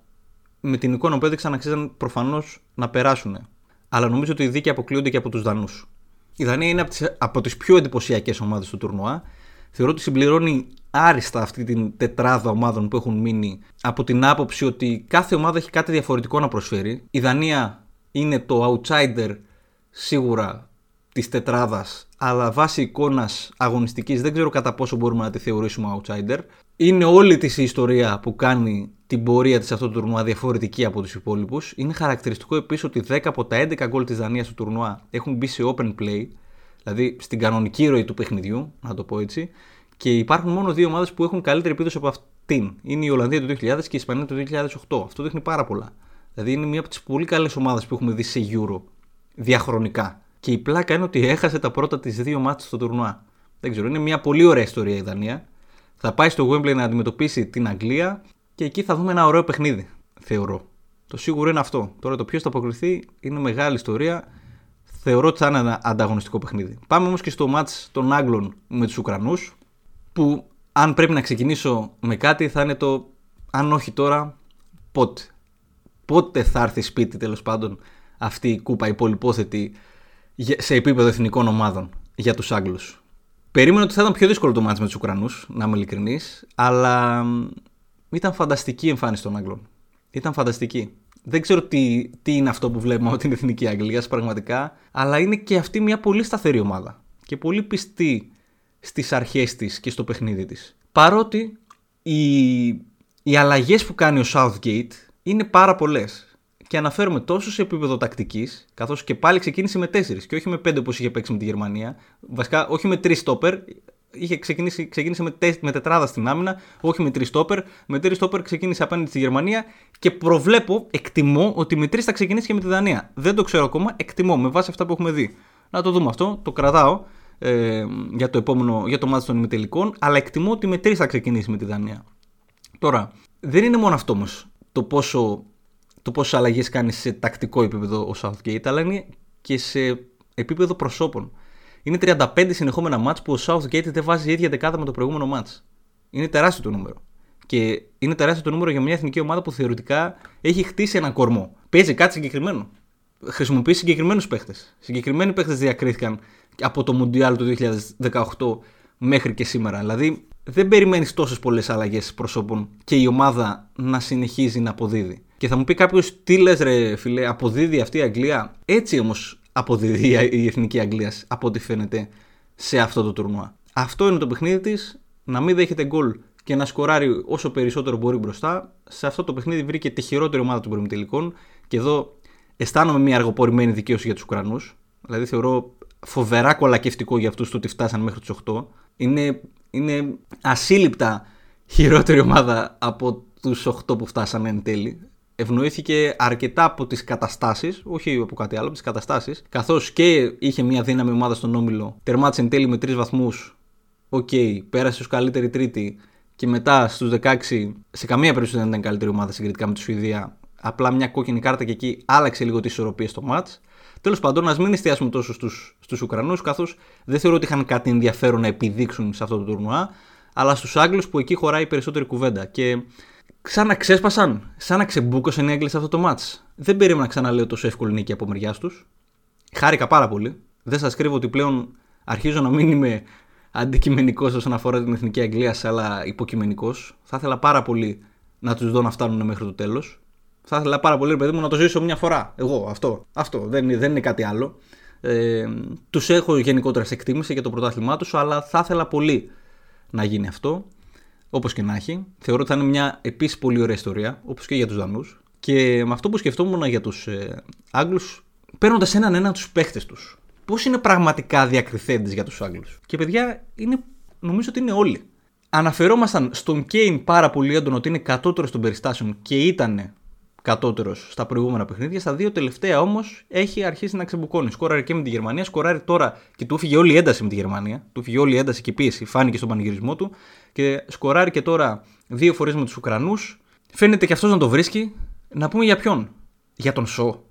με την εικόνα που έδειξαν, αξίζαν προφανώς να περάσουν. Αλλά νομίζω ότι οι δίκαιοι αποκλείονται και από τους Δανούς. Η Δανία είναι από τις πιο εντυπωσιακές ομάδες του τουρνουά. Θεωρώ ότι συμπληρώνει άριστα αυτή την τετράδα ομάδων που έχουν μείνει από την άποψη ότι κάθε ομάδα έχει κάτι διαφορετικό να προσφέρει. Η Δανία είναι το outsider σίγουρα της τετράδας αλλά βάσει εικόνας αγωνιστικής δεν ξέρω κατά πόσο μπορούμε να τη θεωρήσουμε outsider. Είναι όλη της η ιστορία που κάνει την πορεία της αυτό το τουρνουά διαφορετική από τους υπόλοιπους. Είναι χαρακτηριστικό επίσης ότι 10 από τα 11 γκολ της Δανίας του τουρνουά έχουν μπει σε open play, δηλαδή στην κανονική ροή του παιχνιδιού, να το πω έτσι, και υπάρχουν μόνο δύο ομάδες που έχουν καλύτερη επίδοση από αυτήν. Είναι η Ολλανδία του 2000 και η Ισπανία του 2008. Αυτό δείχνει πάρα πολλά. Δηλαδή είναι μια από τις πολύ καλές ομάδες που έχουμε δει σε Euro διαχρονικά. Και η πλάκα είναι ότι έχασε τα πρώτα της δύο μάτια στο τουρνουά. Δεν ξέρω, είναι μια πολύ ωραία ιστορία η Δανία. Θα πάει στο Wembley να αντιμετωπίσει την Αγγλία και εκεί θα δούμε ένα ωραίο παιχνίδι, θεωρώ. Το σίγουρο είναι αυτό. Τώρα το ποιος θα αποκριθεί είναι μεγάλη ιστορία. Θεωρώ ότι θα είναι ένα ανταγωνιστικό παιχνίδι. Πάμε όμως και στο μάτς των Άγγλων με τους Ουκρανούς που αν πρέπει να ξεκινήσω με κάτι θα είναι το αν όχι τώρα πότε. Πότε θα έρθει σπίτι τέλος πάντων αυτή η κούπα η πολυπόθετη σε επίπεδο εθνικών ομάδων για τους Άγγλους. Περίμενα ότι θα ήταν πιο δύσκολο το μάτς με τους Ουκρανούς, να είμαι ειλικρινής, αλλά ήταν φανταστική η εμφάνιση των Άγγλων. Ήταν φανταστική. Δεν ξέρω τι, τι είναι αυτό που βλέπουμε από την Εθνική Αγγλία πραγματικά, αλλά είναι και αυτή μια πολύ σταθερή ομάδα και πολύ πιστή στις αρχές της και στο παιχνίδι της. Παρότι οι, οι αλλαγές που κάνει ο Southgate είναι πάρα πολλές. Και αναφέρομαι τόσο σε επίπεδο τακτικής, καθώς και πάλι ξεκίνησε με 4 και όχι με 5 όπως είχε παίξει με τη Γερμανία. Βασικά, όχι με 3 στόπερ, είχε ξεκινήσει, ξεκίνησε με, τε, με τετράδα στην άμυνα, όχι με 3 στόπερ. Με 3 στόπερ ξεκίνησε απέναντι στη Γερμανία και προβλέπω, εκτιμώ ότι με 3 θα ξεκινήσει και με τη Δανία. Δεν το ξέρω ακόμα, εκτιμώ με βάση αυτά που έχουμε δει. Να το δούμε αυτό, το κρατάω ε, για το επόμενο, για το μάτι των ημιτελικών, αλλά εκτιμώ ότι με τρεις θα ξεκινήσει με τη Δανία. Τώρα, δεν είναι μόνο αυτό όμως το πόσο το πόσε αλλαγές κάνει σε τακτικό επίπεδο ο Southgate, αλλά είναι και σε επίπεδο προσώπων. Είναι 35 συνεχόμενα μάτς που ο Southgate δεν βάζει ίδια δεκάδα με το προηγούμενο μάτς. Είναι τεράστιο το νούμερο. Και είναι τεράστιο το νούμερο για μια εθνική ομάδα που θεωρητικά έχει χτίσει έναν κορμό. Παίζει κάτι συγκεκριμένο. Χρησιμοποιεί συγκεκριμένους παίχτες. Συγκεκριμένοι παίχτες διακρίθηκαν από το Μουντιάλ του 2018 μέχρι και σήμερα. Δηλαδή δεν περιμένεις τόσες πολλές αλλαγές προσώπων και η ομάδα να συνεχίζει να αποδίδει. Και θα μου πει κάποιος, τι λες, ρε φιλέ, αποδίδει αυτή η Αγγλία; Έτσι όμως αποδίδει η εθνική Αγγλίας, από ό,τι φαίνεται σε αυτό το τουρνουά. Αυτό είναι το παιχνίδι της, να μην δέχεται γκολ και να σκοράρει όσο περισσότερο μπορεί μπροστά. Σε αυτό το παιχνίδι βρήκε τη χειρότερη ομάδα των προημιτελικών και εδώ αισθάνομαι μια αργοπορημένη δικαίωση για τους Ουκρανούς. Δηλαδή θεωρώ φοβερά κολακευτικό για αυτούς το ότι φτάσαν μέχρι του 8. Είναι, είναι ασύλληπτα χειρότερη ομάδα από τους 8 που φτάσανε εν τέλει. Ευνοήθηκε αρκετά από τις καταστάσεις, όχι από κάτι άλλο, από τις καταστάσεις. Καθώς και είχε μια δύναμη ομάδα στον όμιλο, τερμάτισε εν τέλει με 3 βαθμούς. OK, okay, πέρασε ως καλύτερη τρίτη και μετά στους 16 σε καμία περίπτωση δεν ήταν καλύτερη ομάδα συγκριτικά με τη Σουηδία. Απλά μια κόκκινη κάρτα και εκεί άλλαξε λίγο τις ισορροπίες στο ματς. Τέλος πάντων, ας μην εστιάσουμε τόσο στους Ουκρανούς, καθώς δεν θεωρώ ότι είχαν κάτι ενδιαφέρον να επιδείξουν σε αυτό το τουρνουά, αλλά στους Άγγλους που εκεί χωράει περισσότερη κουβέντα. Και σαν να ξέσπασαν, σαν να ξεμπούκωσαν οι Άγγλοι σε αυτό το ματς. Δεν περίμενα να ξαναλέω τόσο εύκολη νίκη από μεριά τους. Χάρηκα πάρα πολύ. Δεν σας κρύβω ότι πλέον αρχίζω να μην είμαι αντικειμενικός όσον αφορά την εθνική Αγγλία, αλλά υποκειμενικός. Θα ήθελα πάρα πολύ να τους δω να φτάνουν μέχρι το τέλος. Θα ήθελα πάρα πολύ, παιδί μου, να το ζήσω μια φορά. Εγώ, αυτό. Αυτό. Δεν, δεν είναι κάτι άλλο. Ε, τους έχω γενικότερα σε εκτίμηση για το πρωτάθλημά τους, αλλά θα ήθελα πολύ να γίνει αυτό. Όπως και να έχει. Θεωρώ ότι θα είναι μια επίσης πολύ ωραία ιστορία, όπως και για τους Δανούς. Και με αυτό που σκεφτόμουν για τους ε, Άγγλους, παίρνοντας έναν έναν τους παίχτες τους. Πώς είναι πραγματικά διακριθέντες για τους Άγγλους. Και παιδιά, είναι, νομίζω ότι είναι όλοι. Αναφερόμασταν στον Κέιν πάρα πολύ έντονο ότι είναι κατώτερος των περιστάσεων και ήταν κατώτερος στα προηγούμενα παιχνίδια. Στα δύο τελευταία όμως έχει αρχίσει να ξεμπουκώνει. Σκόραρε και με τη Γερμανία, σκοράρει τώρα και του έφυγε όλη η ένταση με τη Γερμανία. Του έφυγε όλη η ένταση και η πίεση, φάνηκε στον πανηγυρισμό του. Και σκοράρει και τώρα δύο φορές με τους Ουκρανούς. Φαίνεται και αυτός να το βρίσκει. Να πούμε για ποιον. Για τον Σο.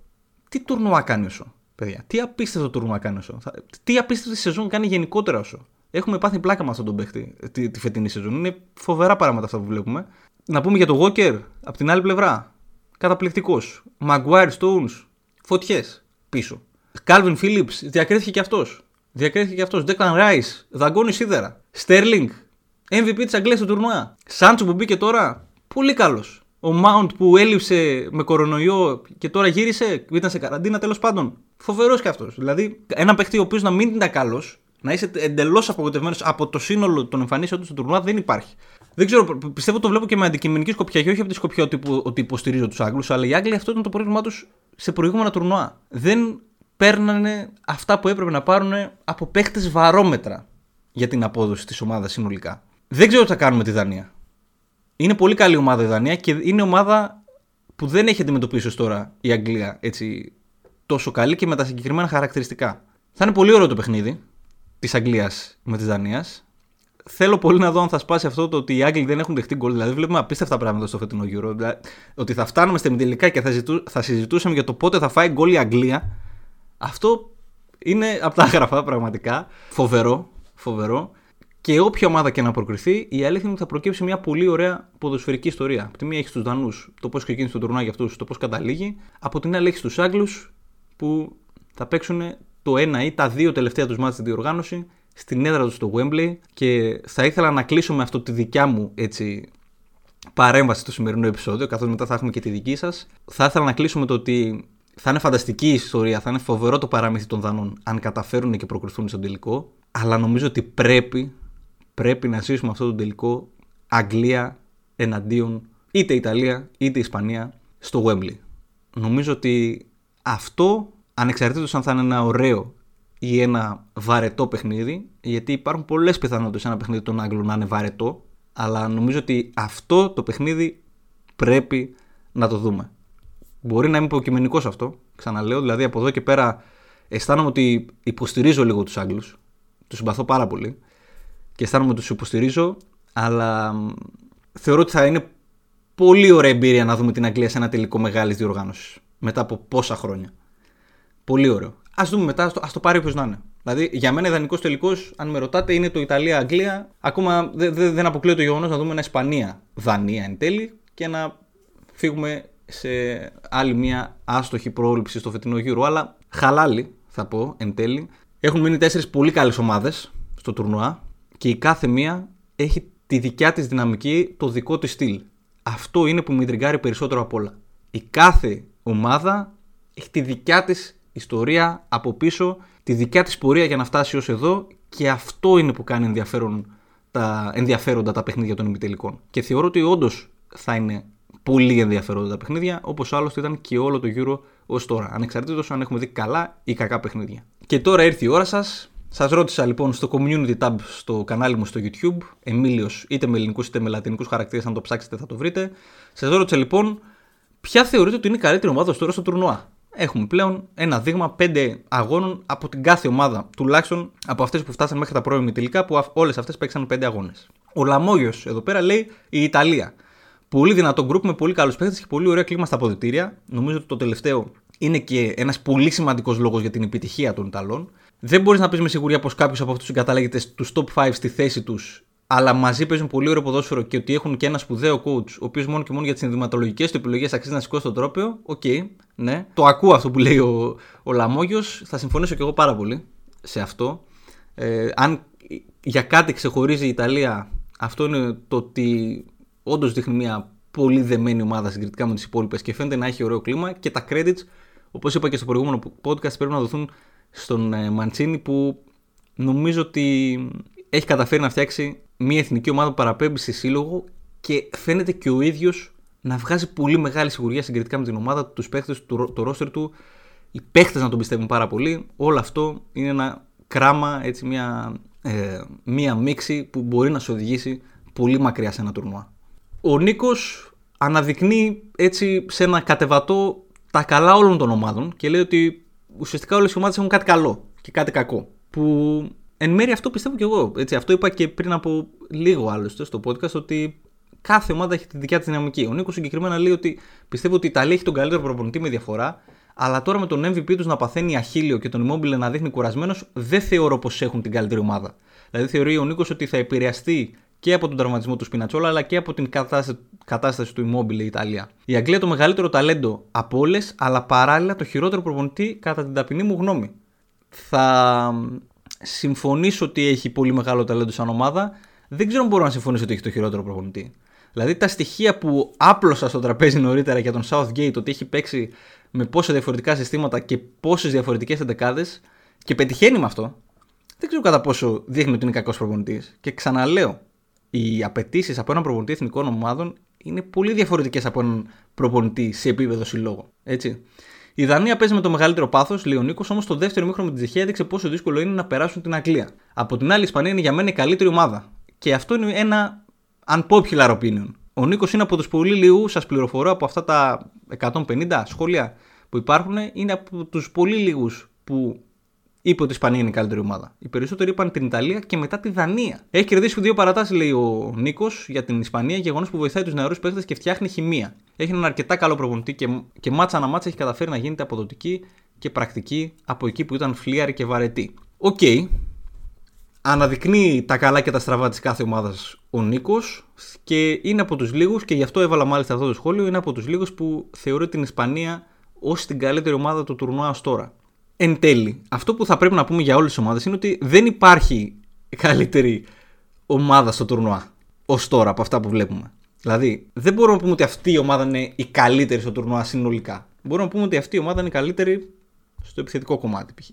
Τι τουρνουά κάνει ο Σο, παιδιά. Τι απίστευτο τουρνουά κάνει ο Σο. Τι απίστευτη σεζόν κάνει γενικότερα ο Σο. Έχουμε πάθει πλάκα με αυτόν τον παίχτη τη, τη φετινή σεζόν. Είναι φοβερά πράγματα αυτά που βλέπουμε. Να πούμε για τον Walker από την άλλη πλευρά. Καταπληκτικός. Maguire Stones. Φωτιές πίσω. Calvin Phillips διακρίθηκε και αυτός. Διακρίθηκε και αυτός. Declan Rice. Δαγκώνει σίδερα. Sterling. MVP της Αγγλίας του τουρνουά. Σάντσο που μπήκε τώρα. Πολύ καλός. Ο Mount που έλειψε με κορονοϊό και τώρα γύρισε, ήταν σε καραντίνα τέλος πάντων. Φοβερός κι αυτός. Δηλαδή, ένα παίχτη ο οποίος να μην ήταν καλός, να είσαι εντελώς απογοητευμένος από το σύνολο των εμφανίσεων του στο τουρνουά δεν υπάρχει. Δεν ξέρω, πιστεύω το βλέπω και με αντικειμενική σκοπιά και όχι από τη σκοπιά ότι, ότι υποστηρίζω τους Άγγλους, αλλά οι Άγγλοι αυτό ήταν το πρόβλημά τους σε προηγούμενα τουρνουά. Δεν παίρνανε αυτά που έπρεπε να πάρουν από παίχτες βαρόμετρα για την απόδοση της ομάδας συνολικά. Δεν ξέρω τι θα κάνουμε τη Δανία. Είναι πολύ καλή ομάδα η Δανία και είναι ομάδα που δεν έχει αντιμετωπίσει ως τώρα η Αγγλία έτσι τόσο καλή και με τα συγκεκριμένα χαρακτηριστικά. Θα είναι πολύ ωραίο το παιχνίδι της Αγγλίας με της Δανίας. Θέλω πολύ να δω αν θα σπάσει αυτό το ότι οι Άγγλοι δεν έχουν δεχτεί γκολ. Δηλαδή, βλέπουμε απίστευτα πράγματα στο φετινό Euro. Δηλαδή, ότι θα φτάνουμε στην τελικά και θα, ζητού, θα συζητούσαμε για το πότε θα φάει γκολ η Αγγλία. Αυτό είναι από τα άγραφα πραγματικά. Φοβερό. Φοβερό. Και όποια ομάδα και να προκριθεί, η αλήθεια είναι ότι θα προκύψει μια πολύ ωραία ποδοσφαιρική ιστορία. Από τη μία έχει τους Δανούς, το πώς ξεκίνησε το τουρνά για αυτούς, το πώς καταλήγει. Από την άλλη έχει τους Άγγλους που θα παίξουν το ένα ή τα δύο τελευταία τους μάτια στη διοργάνωση στην έδρα του στο Wembley. Και θα ήθελα να κλείσω με αυτό τη δικιά μου έτσι, παρέμβαση στο σημερινό επεισόδιο, καθώς μετά θα έχουμε και τη δική σας. Θα ήθελα να κλείσω με το ότι θα είναι φανταστική η ιστορία, θα είναι φοβερό το παραμύθι των Δανών αν καταφέρουν και προκριθούν στον τελικό. Αλλά νομίζω ότι πρέπει πρέπει να ζήσουμε αυτό το τελικό Αγγλία εναντίον είτε Ιταλία είτε Ισπανία στο Wembley. Νομίζω ότι αυτό ανεξαρτήτως αν θα είναι ένα ωραίο ή ένα βαρετό παιχνίδι, γιατί υπάρχουν πολλές πιθανότητες ένα παιχνίδι των Άγγλων να είναι βαρετό, αλλά νομίζω ότι αυτό το παιχνίδι πρέπει να το δούμε. Μπορεί να είμαι υποκειμενικός αυτό, ξαναλέω, δηλαδή από εδώ και πέρα αισθάνομαι ότι υποστηρίζω λίγο τους Άγγλους, τους συμπαθώ πάρα πολύ, και αισθάνομαι ότι τους υποστηρίζω, αλλά θεωρώ ότι θα είναι πολύ ωραία εμπειρία να δούμε την Αγγλία σε ένα τελικό μεγάλης διοργάνωσης. Μετά από πόσα χρόνια. Πολύ ωραίο. Α δούμε μετά, ας το, το πάρει όποιος να είναι. Δηλαδή, για μένα ιδανικός τελικός, αν με ρωτάτε, είναι το Ιταλία-Αγγλία. Ακόμα δεν δε, δεν αποκλείω το γεγονός να δούμε ένα Ισπανία-Δανία εν τέλει και να φύγουμε σε άλλη μια άστοχη πρόληψη στο φετινό γύρο. Αλλά χαλάλι, θα πω εν τέλει. Έχουν μείνει τέσσερις πολύ καλές ομάδες στο τουρνουά και η κάθε μία έχει τη δικιά της δυναμική, το δικό της στυλ. Αυτό είναι που με τριγκάρει περισσότερο απ' όλα. Η κάθε ομάδα έχει τη δικιά της ιστορία από πίσω, τη δικιά της πορεία για να φτάσει ως εδώ και αυτό είναι που κάνει ενδιαφέρον τα, ενδιαφέροντα τα παιχνίδια των ημιτελικών. Και θεωρώ ότι όντως θα είναι πολύ ενδιαφέροντα τα παιχνίδια, όπως άλλωστε ήταν και όλο το Euro ως τώρα. Ανεξαρτήτως αν έχουμε δει καλά ή κακά παιχνίδια. Και τώρα ήρθε η ώρα σας Σας ρώτησα λοιπόν στο community tab στο κανάλι μου στο YouTube, Εμίλιος είτε με ελληνικούς είτε με λατινικούς χαρακτήρες, αν το ψάξετε θα το βρείτε. Σας ρώτησα λοιπόν, ποια θεωρείτε ότι είναι η καλύτερη ομάδα τώρα στο τουρνουά; Έχουμε πλέον ένα δείγμα 5 αγώνων από την κάθε ομάδα, τουλάχιστον από αυτές που φτάσαν μέχρι τα πρώιμη τελικά, που όλες αυτές παίξαν 5 αγώνες. Ο Λαμόγιος εδώ πέρα λέει η Ιταλία. Πολύ δυνατό γκρουπ με πολύ καλούς παίχτες και πολύ ωραίο κλίμα στα αποδυτήρια. Νομίζω ότι το τελευταίο είναι και ένας πολύ σημαντικός λόγος για την επιτυχία των Ιταλών. Δεν μπορείς να πεις με σιγουριά πως κάποιος από αυτούς συγκαταλέγεται στους top 5 στη θέση τους, αλλά μαζί παίζουν πολύ ωραίο ποδόσφαιρο και ότι έχουν και ένα σπουδαίο coach, ο οποίος μόνο και μόνο για τις ενδυματολογικές του επιλογές αξίζει να σηκώσει το τρόπαιο. OK, okay, ναι. Το ακούω αυτό που λέει ο, ο Λαμόγιος. Θα συμφωνήσω και εγώ πάρα πολύ σε αυτό. Ε, αν για κάτι ξεχωρίζει η Ιταλία, αυτό είναι το ότι όντως δείχνει μια πολύ δεμένη ομάδα συγκριτικά με τις υπόλοιπες και φαίνεται να έχει ωραίο κλίμα και τα credits, όπως είπα και στο προηγούμενο podcast, πρέπει να δοθούν στον ε, Μαντσίνη που νομίζω ότι έχει καταφέρει να φτιάξει μια εθνική ομάδα που παραπέμπει σε σύλλογο και φαίνεται και ο ίδιος να βγάζει πολύ μεγάλη σιγουριά συγκριτικά με την ομάδα του, τους παίχτες, το, το ρόστερ του. Οι παίχτες να τον πιστεύουν πάρα πολύ. Όλο αυτό είναι ένα κράμα, έτσι, μια, ε, μια μίξη που μπορεί να σε οδηγήσει πολύ μακριά σε ένα τουρνουά. Ο Νίκος αναδεικνύει έτσι σε ένα κατεβατό τα καλά όλων των ομάδων και λέει ότι ουσιαστικά όλες οι ομάδες έχουν κάτι καλό και κάτι κακό. Που εν μέρει αυτό πιστεύω κι εγώ. Έτσι, αυτό είπα και πριν από λίγο άλλωστε στο podcast ότι κάθε ομάδα έχει τη δικιά της δυναμική. Ο Νίκος συγκεκριμένα λέει ότι πιστεύω ότι η Ιταλία έχει τον καλύτερο προπονητή με διαφορά, αλλά τώρα με τον MVP τους να παθαίνει αχίλιο και τον Immobile να δείχνει κουρασμένος, δεν θεωρώ πως έχουν την καλύτερη ομάδα. Δηλαδή θεωρεί ο Νίκος ότι θα επηρεαστεί και από τον τραυματισμό του Σπινατσόλα αλλά και από την κατάσταση, κατάσταση του Immobile η Ιταλία. Η Αγγλία το μεγαλύτερο ταλέντο από όλες, αλλά παράλληλα το χειρότερο προπονητή κατά την ταπεινή μου γνώμη. Θα συμφωνήσω ότι έχει πολύ μεγάλο ταλέντο σαν ομάδα. Δεν ξέρω αν μπορώ να συμφωνήσω ότι έχει το χειρότερο προπονητή. Δηλαδή τα στοιχεία που άπλωσα στο τραπέζι νωρίτερα για τον Southgate, ότι έχει παίξει με πόσα διαφορετικά συστήματα και πόσες διαφορετικές εντεκάδες και πετυχαίνει με αυτό, δεν ξέρω κατά πόσο δείχνει ότι είναι κακός προπονητής. Και ξαναλέω, οι απαιτήσεις από έναν προπονητή εθνικών ομάδων είναι πολύ διαφορετικές από έναν προπονητή σε επίπεδο συλλόγου. Έτσι. Η Δανία παίζει με το μεγαλύτερο πάθος, λέει ο Νίκος, όμως το δεύτερο μήχρονο με την Τσεχία έδειξε πόσο δύσκολο είναι να περάσουν την Αγγλία. Από την άλλη, η Ισπανία είναι για μένα η καλύτερη ομάδα. Και αυτό είναι ένα unpopular opinion. Ο Νίκος είναι από τους πολύ λίγους, σας πληροφορώ από αυτά τα 150 σχόλια που υπάρχουν, είναι από τους πολύ λίγους που είπε ότι η Ισπανία είναι η καλύτερη ομάδα. Οι περισσότεροι είπαν την Ιταλία και μετά τη Δανία. Έχει κερδίσει δύο παρατάσεις, λέει ο Νίκος, για την Ισπανία, γεγονός που βοηθάει τους νεαρούς παίχτε και φτιάχνει χημεία. Έχει έναν αρκετά καλό προπονητή και, και μάτσα ανά μάτσα έχει καταφέρει να γίνεται αποδοτική και πρακτική από εκεί που ήταν φλύαρη και βαρετή. OK. Okay. Αναδεικνύει τα καλά και τα στραβά της κάθε ομάδας ο Νίκος και είναι από τους λίγους, και γι' αυτό έβαλα μάλιστα αυτό το σχόλιο, είναι από τους λίγους που θεωρεί την Ισπανία ως την καλύτερη ομάδα του τουρνουά ως τώρα. Εν τέλει, αυτό που θα πρέπει να πούμε για όλες τις ομάδες είναι ότι δεν υπάρχει καλύτερη ομάδα στο τουρνουά ως τώρα από αυτά που βλέπουμε. Δηλαδή, δεν μπορούμε να πούμε ότι αυτή η ομάδα είναι η καλύτερη στο τουρνουά συνολικά. Μπορούμε να πούμε ότι αυτή η ομάδα είναι η καλύτερη στο επιθετικό κομμάτι π.χ.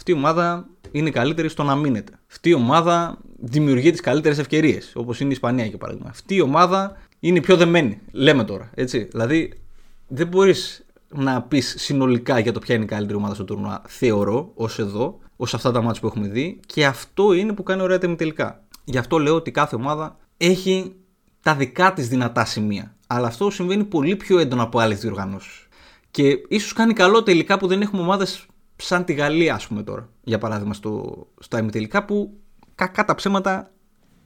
Αυτή η ομάδα είναι η καλύτερη στο να μείνετε. Αυτή η ομάδα δημιουργεί τις καλύτερες ευκαιρίες, όπως είναι η Ισπανία για παράδειγμα. Αυτή η ομάδα είναι η πιο δεμένη. Λέμε τώρα. Έτσι. Δηλαδή, δεν μπορείς να πεις συνολικά για το ποια είναι η καλύτερη ομάδα στο τουρνουά, θεωρώ, ως εδώ, ως αυτά τα μάτια που έχουμε δει. Και αυτό είναι που κάνει ωραία τελικά. Γι' αυτό λέω ότι κάθε ομάδα έχει τα δικά της δυνατά σημεία. Αλλά αυτό συμβαίνει πολύ πιο έντονα από άλλες διοργανώσεις. Και ίσως κάνει καλό τελικά που δεν έχουμε ομάδες σαν τη Γαλλία, ας πούμε τώρα. Για παράδειγμα, στο, στα ημιτελικά που κακά τα ψέματα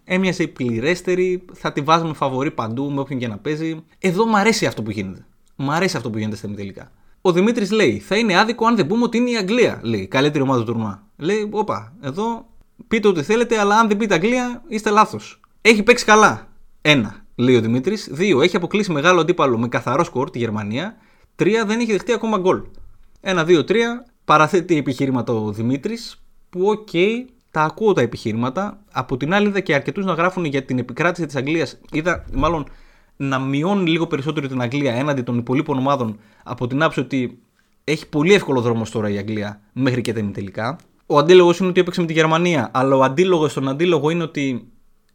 έμοιαζε η πληρέστερη, θα τη βάζουμε φαβορή παντού με όποιον και να παίζει. Εδώ μου αρέσει αυτό που γίνεται. Μ' αρέσει αυτό που γίνεται στα ημιτελικά. Ο Δημήτρης λέει: Θα είναι άδικο αν δεν πούμε ότι είναι η Αγγλία. Λέει: Καλύτερη ομάδα του τουρνουά. Λέει: Όπα, εδώ πείτε ό,τι θέλετε, αλλά αν δεν πείτε Αγγλία, είστε λάθος. Έχει παίξει καλά. Ένα, λέει ο Δημήτρης. Δύο, έχει αποκλείσει μεγάλο αντίπαλο με καθαρό σκορ τη Γερμανία. Τρία, δεν έχει δεχτεί ακόμα γκολ. Ένα, δύο, τρία. Παραθέτει επιχειρήματα ο Δημήτρης, που OK, okay, τα ακούω τα επιχειρήματα. Από την άλλη, είδα και αρκετούς να γράφουν για την επικράτηση της Αγγλίας. Είδα, μάλλον, να μειώνει λίγο περισσότερο την Αγγλία έναντι των υπολοίπων ομάδων από την άποψη ότι έχει πολύ εύκολο δρόμο τώρα η Αγγλία μέχρι και τα τελικά. Ο αντίλογος είναι ότι έπαιξε με τη Γερμανία, αλλά ο αντίλογος στον αντίλογο είναι ότι.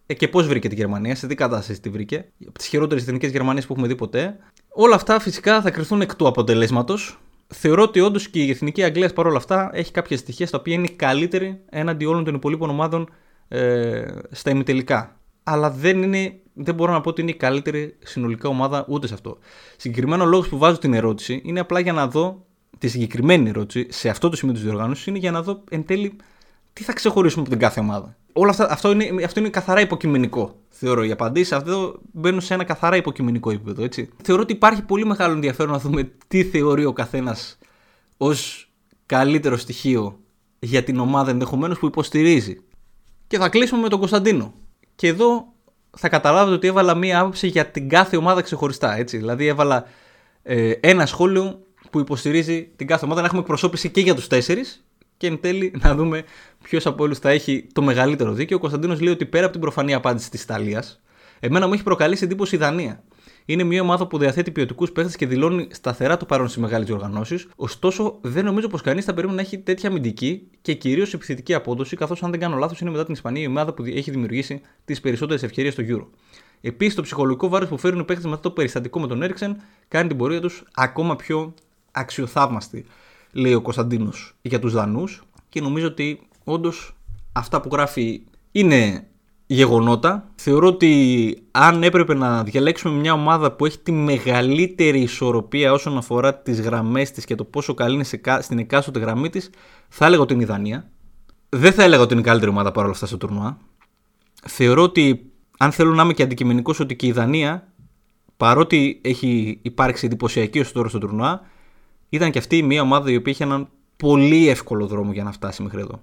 Ε, και πώς βρήκε τη Γερμανία, σε τι κατάσταση τη βρήκε. Από τις χειρότερες εθνικές Γερμανίες που έχουμε δει ποτέ. Όλα αυτά φυσικά θα κρυθούν εκ του αποτελέσματος. Θεωρώ ότι όντως και η εθνική Αγγλίας παρόλα αυτά έχει κάποια στοιχεία τα οποία είναι καλύτερη έναντι όλων των υπολείπων ομάδων ε, στα ημιτελικά. Αλλά δεν είναι δεν μπορώ να πω ότι είναι η καλύτερη συνολικά ομάδα ούτε σε αυτό. Συγκεκριμένο λόγος που βάζω την ερώτηση είναι απλά για να δω τη συγκεκριμένη ερώτηση σε αυτό το σημείο της διοργάνωσης είναι για να δω εν τέλει τι θα ξεχωρίσουμε από την κάθε ομάδα. Όλα αυτά, αυτό, είναι, αυτό είναι καθαρά υποκειμενικό. Θεωρώ οι απαντήσεις αυτό μπαίνουν σε ένα καθαρά υποκειμενικό επίπεδο. Έτσι. Θεωρώ ότι υπάρχει πολύ μεγάλο ενδιαφέρον να δούμε τι θεωρεί ο καθένας ως καλύτερο στοιχείο για την ομάδα ενδεχομένως που υποστηρίζει. Και θα κλείσουμε με τον Κωνσταντίνο. Και εδώ θα καταλάβετε ότι έβαλα μία άποψη για την κάθε ομάδα ξεχωριστά. Έτσι. Δηλαδή έβαλα ε, ένα σχόλιο που υποστηρίζει την κάθε ομάδα να έχουμε εκπροσώπηση και για τους τέσσερις και εν τέλει να δούμε ποιος από όλους θα έχει το μεγαλύτερο δίκαιο. Ο Κωνσταντίνος λέει ότι πέρα από την προφανή απάντηση της Ιταλίας, εμένα μου έχει προκαλέσει εντύπωση η Δανία. Είναι μια ομάδα που διαθέτει ποιοτικούς παίχτες και δηλώνει σταθερά το παρόν στις μεγάλες διοργανώσεις. Ωστόσο, δεν νομίζω πως κανείς θα περίμενε να έχει τέτοια αμυντική και κυρίως επιθετική απόδοση, καθώς αν δεν κάνω λάθος είναι μετά την Ισπανία η ομάδα που έχει δημιουργήσει τις περισσότερες ευκαιρίες στο Euro. Επίσης, το ψυχολογικό βάρος που φέρουν οι παίχτες μετά το περιστατικό με τον Έριξεν κάνει την πορεία τους ακόμα πιο αξιοθαύμαστη, λέει ο Κωνσταντίνος για τους Δανούς. Και νομίζω ότι όντως αυτά που γράφει είναι γεγονότα. Θεωρώ ότι αν έπρεπε να διαλέξουμε μια ομάδα που έχει τη μεγαλύτερη ισορροπία όσον αφορά τις γραμμές της και το πόσο καλή είναι στην εκάστοτε γραμμή της, θα έλεγα ότι είναι η Δανία. Δεν θα έλεγα ότι είναι η καλύτερη ομάδα παρόλα αυτά στο τουρνουά. Θεωρώ ότι αν θέλω να είμαι και αντικειμενικός, ότι και η Δανία, παρότι έχει υπάρξει εντυπωσιακή ω τώρα στο τουρνουά, ήταν και αυτή μια ομάδα η οποία είχε έναν πολύ εύκολο δρόμο για να φτάσει μέχρι εδώ.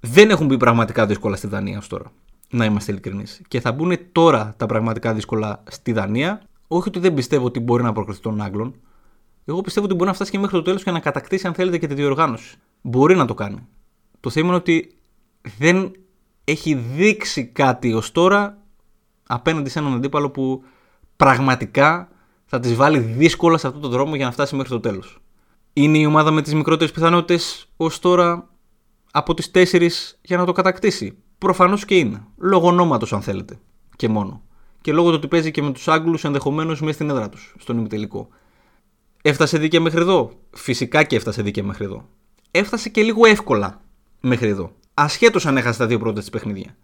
Δεν έχουν μπει πραγματικά δύσκολα στη Δανία ως τώρα. Να είμαστε ειλικρινείς. Και θα μπουν τώρα τα πραγματικά δύσκολα στη Δανία. Όχι ότι δεν πιστεύω ότι μπορεί να προκριθεί των Άγγλων. Εγώ πιστεύω ότι μπορεί να φτάσει και μέχρι το τέλος και να κατακτήσει, αν θέλετε, και τη διοργάνωση. Μπορεί να το κάνει. Το θέμα είναι ότι δεν έχει δείξει κάτι ως τώρα απέναντι σε έναν αντίπαλο που πραγματικά θα τη βάλει δύσκολα σε αυτόν τον δρόμο για να φτάσει μέχρι το τέλος. Είναι η ομάδα με τις μικρότερες πιθανότητες ως τώρα από τις τέσσερις για να το κατακτήσει. Προφανώς και είναι. Λόγω ονόματος, αν θέλετε. Και μόνο. Και λόγω του ότι παίζει και με τους Άγγλους ενδεχομένως μέσα στην έδρα τους, στον ημιτελικό. Έφτασε δίκαια μέχρι εδώ; Φυσικά και έφτασε δίκαια μέχρι εδώ. Έφτασε και λίγο εύκολα μέχρι εδώ. Ασχέτως αν έχασε τα δύο πρώτα της παιχνίδια.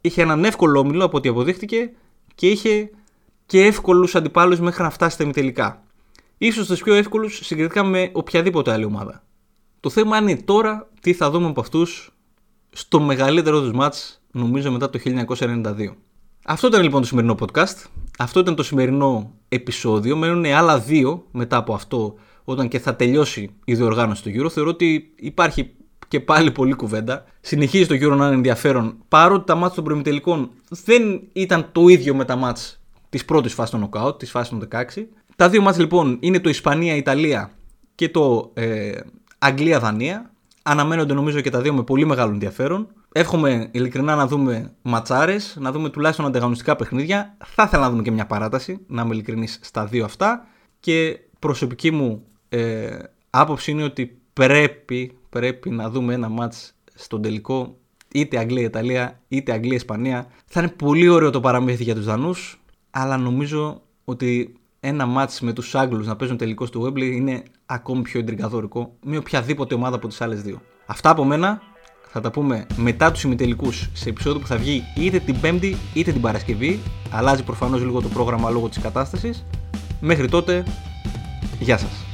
Είχε έναν εύκολο όμιλο από ό,τι αποδείχτηκε και είχε και εύκολους αντιπάλους μέχρι να φτάσει στα ημιτελικά. σω τους πιο εύκολους συγκριτικά με οποιαδήποτε άλλη ομάδα. Το θέμα είναι τώρα τι θα δούμε από αυτούς στο μεγαλύτερο τους μάτς νομίζω μετά το 1992. Αυτό ήταν λοιπόν το σημερινό podcast. Αυτό ήταν το σημερινό επεισόδιο. Μένουν άλλα δύο μετά από αυτό όταν και θα τελειώσει η διοργάνωση του Euro. Θεωρώ ότι υπάρχει και πάλι πολλή κουβέντα. Συνεχίζει το Euro να είναι ενδιαφέρον παρότι τα μάτς των προημιτελικών δεν ήταν το ίδιο με τα μάτς της πρώτης φάσης των νοκάουτ, της φάσης των 16. Τα δύο μάτς λοιπόν είναι το Ισπανία-Ιταλία και το ε, Αγγλία-Δανία. Αναμένονται νομίζω και τα δύο με πολύ μεγάλο ενδιαφέρον. Εύχομαι ειλικρινά να δούμε ματσάρες, να δούμε τουλάχιστον ανταγωνιστικά παιχνίδια. Θα ήθελα να δούμε και μια παράταση, να είμαι ειλικρινής στα δύο αυτά. Και προσωπική μου ε, άποψη είναι ότι πρέπει, πρέπει να δούμε ένα μάτς στον τελικό είτε Αγγλία-Ιταλία είτε Αγγλία-Ισπανία. Θα είναι πολύ ωραίο το παραμύθι για τους Δανούς, αλλά νομίζω ότι ένα μάτς με τους Άγγλους να παίζουν τελικό στο Wembley είναι ακόμη πιο εντριγκαδόρικο με οποιαδήποτε ομάδα από τις άλλες δύο. Αυτά από μένα θα τα πούμε μετά τους ημιτελικούς σε επεισόδιο που θα βγει είτε την Πέμπτη είτε την Παρασκευή. Αλλάζει προφανώς λίγο το πρόγραμμα λόγω της κατάστασης. Μέχρι τότε, γεια σας.